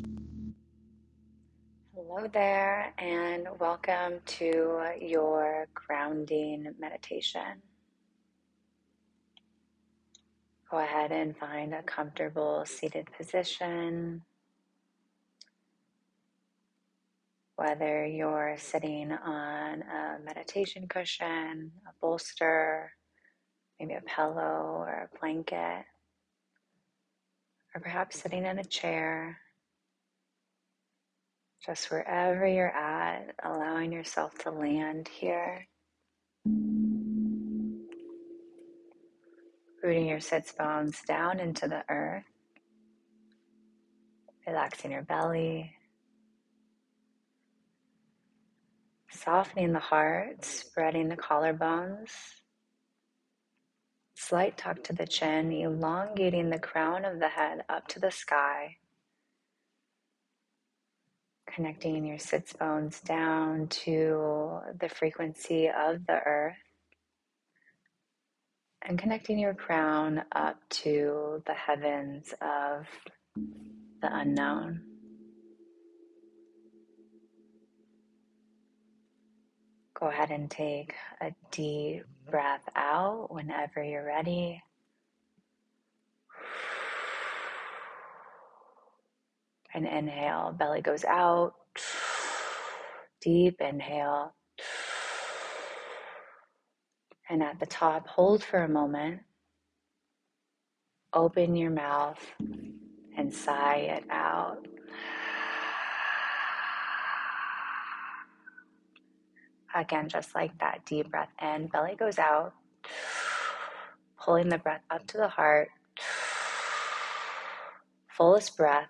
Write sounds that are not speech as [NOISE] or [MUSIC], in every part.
Hello there, and welcome to your grounding meditation. Go ahead and find a comfortable seated position. Whether you're sitting on a meditation cushion, a bolster, maybe a pillow or a blanket, or perhaps sitting in a chair just wherever you're at, allowing yourself to land here. Rooting your sits bones down into the earth, relaxing your belly, softening the heart, spreading the collarbones. Slight tuck to the chin, elongating the crown of the head up to the sky connecting your sits bones down to the frequency of the earth and connecting your crown up to the heavens of the unknown. Go ahead and take a deep breath out whenever you're ready. And inhale, belly goes out. [SIGHS] Deep inhale. And at the top, hold for a moment. Open your mouth and sigh it out. Again, just like that, deep breath in, belly goes out, pulling the breath up to the heart. Fullest breath.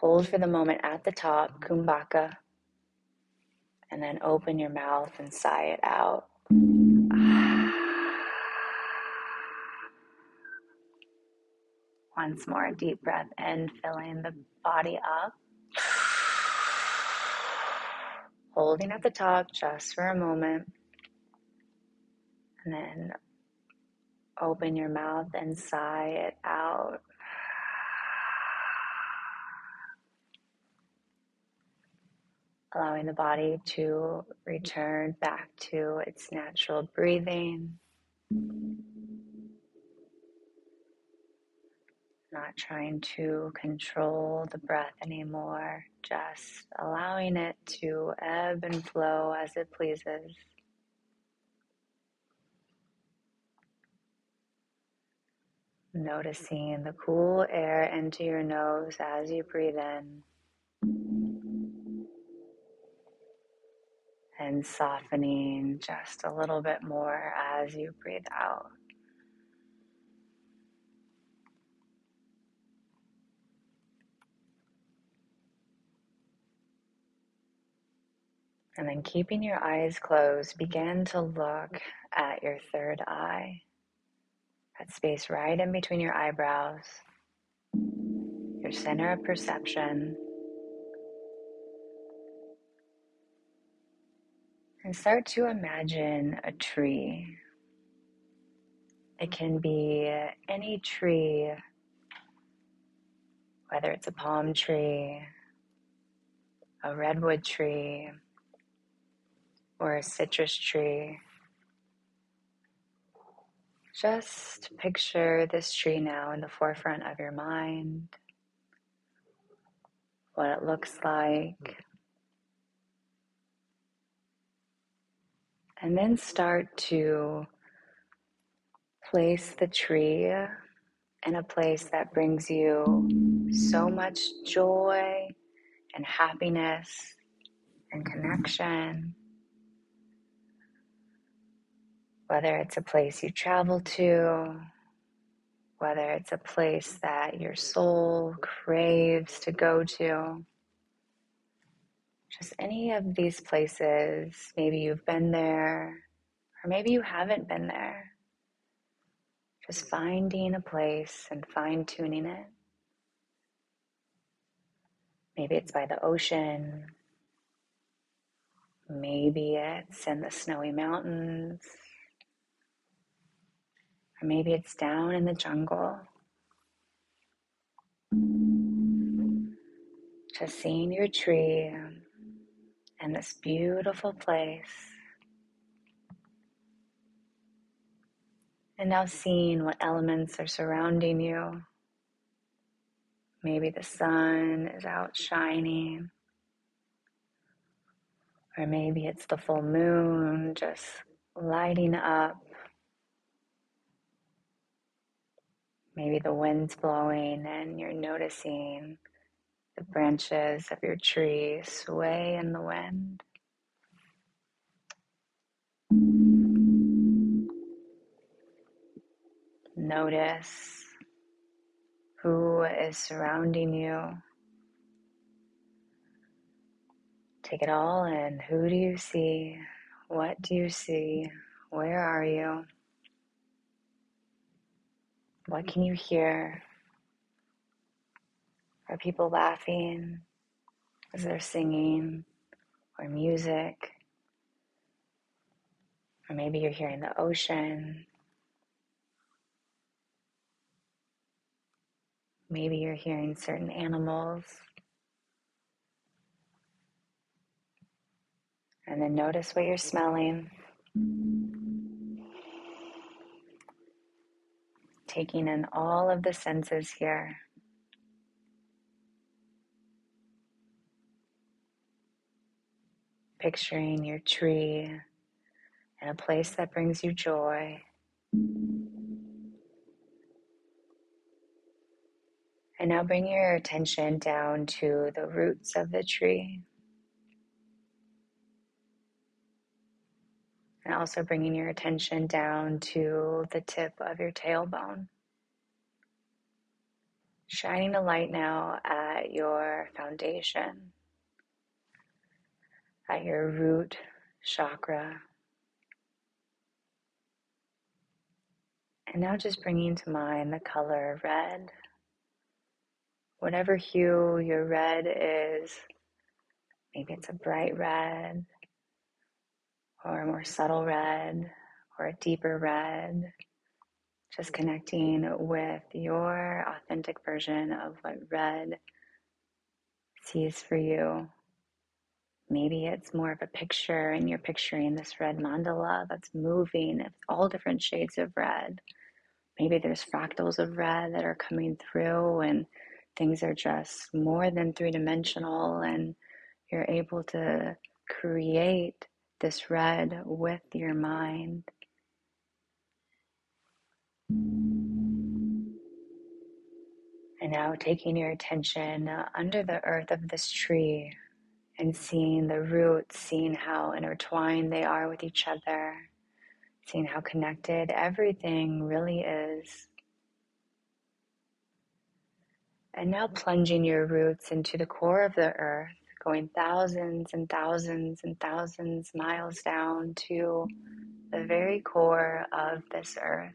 Hold for the moment at the top, kumbhaka, and then open your mouth and sigh it out. Once more, deep breath in, filling the body up. Holding at the top just for a moment. And then open your mouth and sigh it out. Allowing the body to return back to its natural breathing. Not trying to control the breath anymore, just allowing it to ebb and flow as it pleases. Noticing the cool air into your nose as you breathe in. And softening just a little bit more as you breathe out. And then keeping your eyes closed, begin to look at your third eye, that space right in between your eyebrows, your center of perception. And start to imagine a tree. It can be any tree, whether it's a palm tree, a redwood tree, or a citrus tree. Just picture this tree now in the forefront of your mind, what it looks like, And then start to place the tree in a place that brings you so much joy and happiness and connection. Whether it's a place you travel to, whether it's a place that your soul craves to go to just any of these places. Maybe you've been there, or maybe you haven't been there. Just finding a place and fine tuning it. Maybe it's by the ocean. Maybe it's in the snowy mountains. Or maybe it's down in the jungle. Just seeing your tree and this beautiful place. And now seeing what elements are surrounding you. Maybe the sun is out shining, or maybe it's the full moon just lighting up. Maybe the wind's blowing and you're noticing the branches of your tree sway in the wind. Notice who is surrounding you. Take it all in. Who do you see? What do you see? Where are you? What can you hear? Are people laughing? Is there singing or music? Or maybe you're hearing the ocean. Maybe you're hearing certain animals. And then notice what you're smelling. Taking in all of the senses here. Picturing your tree in a place that brings you joy. And now bring your attention down to the roots of the tree. And also bringing your attention down to the tip of your tailbone. Shining a light now at your foundation, at your root chakra. And now just bringing to mind the color red. Whatever hue your red is, maybe it's a bright red, or a more subtle red or a deeper red. Just connecting with your authentic version of what red sees for you. Maybe it's more of a picture, and you're picturing this red mandala that's moving, all different shades of red. Maybe there's fractals of red that are coming through, and things are just more than three dimensional, and you're able to create this red with your mind. And now taking your attention under the earth of this tree and seeing the roots, seeing how intertwined they are with each other, seeing how connected everything really is. And now plunging your roots into the core of the earth going thousands and thousands and thousands miles down to the very core of this earth.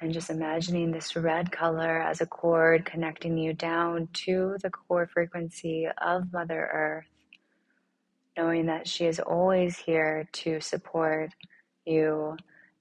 And just imagining this red color as a cord connecting you down to the core frequency of Mother Earth, knowing that she is always here to support you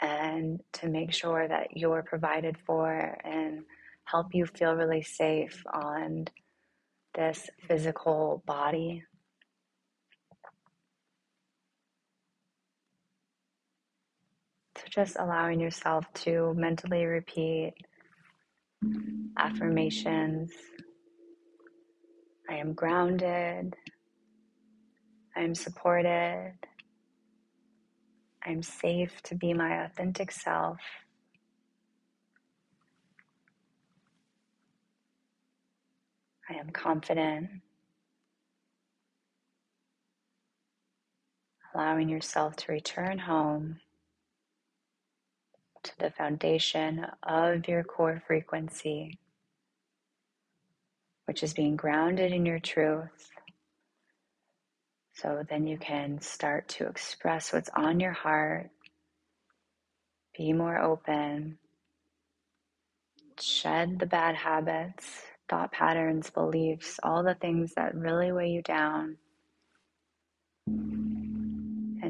and to make sure that you're provided for and help you feel really safe on this physical body. Just allowing yourself to mentally repeat affirmations I am grounded, I am supported, I am safe to be my authentic self. I am confident. Allowing yourself to return home to the foundation of your core frequency, which is being grounded in your truth. So then you can start to express what's on your heart, be more open, shed the bad habits thought patterns, beliefs, all the things that really weigh you down,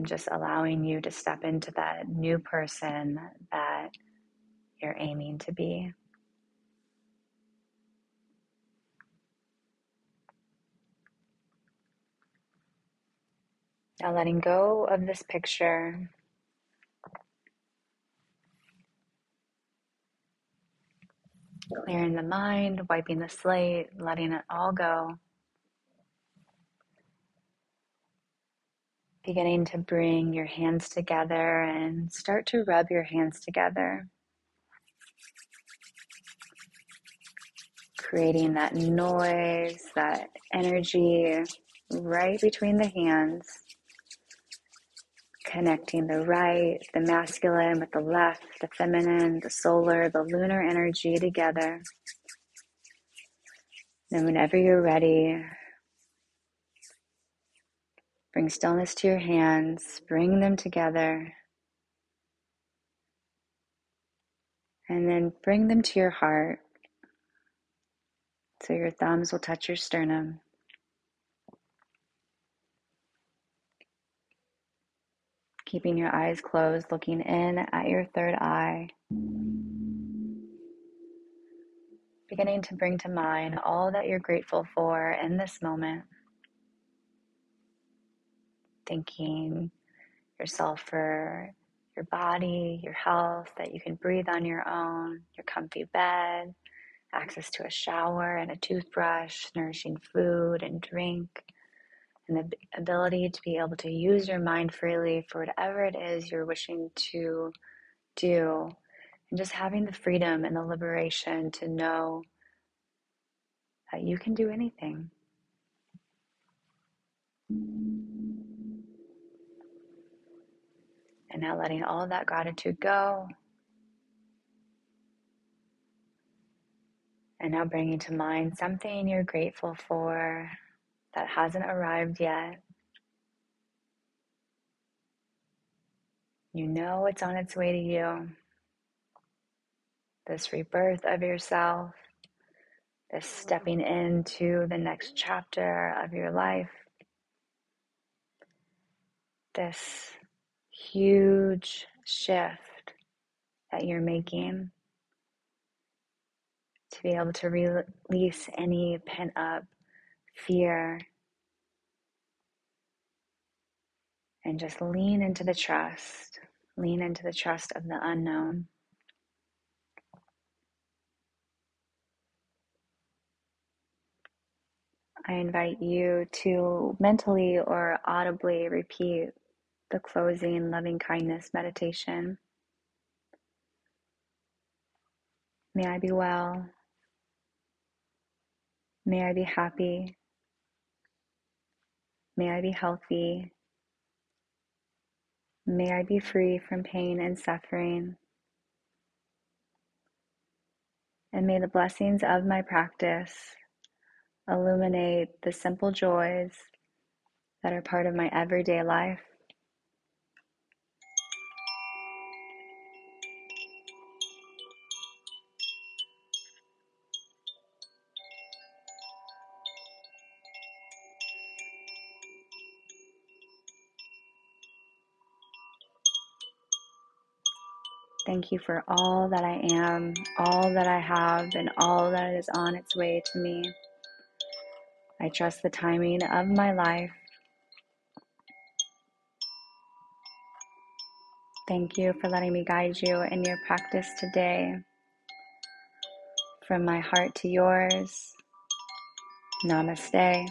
just allowing you to step into that new person that you're aiming to be. Now, letting go of this picture. Clearing the mind, wiping the slate, letting it all go. Beginning to bring your hands together and start to rub your hands together. Creating that noise, that energy right between the hands. Connecting the right, the masculine with the left, the feminine, the solar, the lunar energy together. And whenever you're ready, Bring stillness to your hands, bring them together, and then bring them to your heart. So your thumbs will touch your sternum. Keeping your eyes closed, looking in at your third eye. Beginning to bring to mind all that you're grateful for in this moment thanking yourself for your body, your health, that you can breathe on your own, your comfy bed, access to a shower and a toothbrush, nourishing food and drink, and the ability to be able to use your mind freely for whatever it is you're wishing to do, and just having the freedom and the liberation to know that you can do anything. And now letting all that gratitude go. And now bringing to mind something you're grateful for that hasn't arrived yet. You know it's on its way to you. This rebirth of yourself, this stepping into the next chapter of your life, this huge shift that you're making to be able to release any pent up fear and just lean into the trust, lean into the trust of the unknown. I invite you to mentally or audibly repeat the closing loving kindness meditation. May I be well. May I be happy. May I be healthy. May I be free from pain and suffering. And may the blessings of my practice illuminate the simple joys that are part of my everyday life. Thank you for all that I am, all that I have, and all that is on its way to me. I trust the timing of my life. Thank you for letting me guide you in your practice today. From my heart to yours, namaste.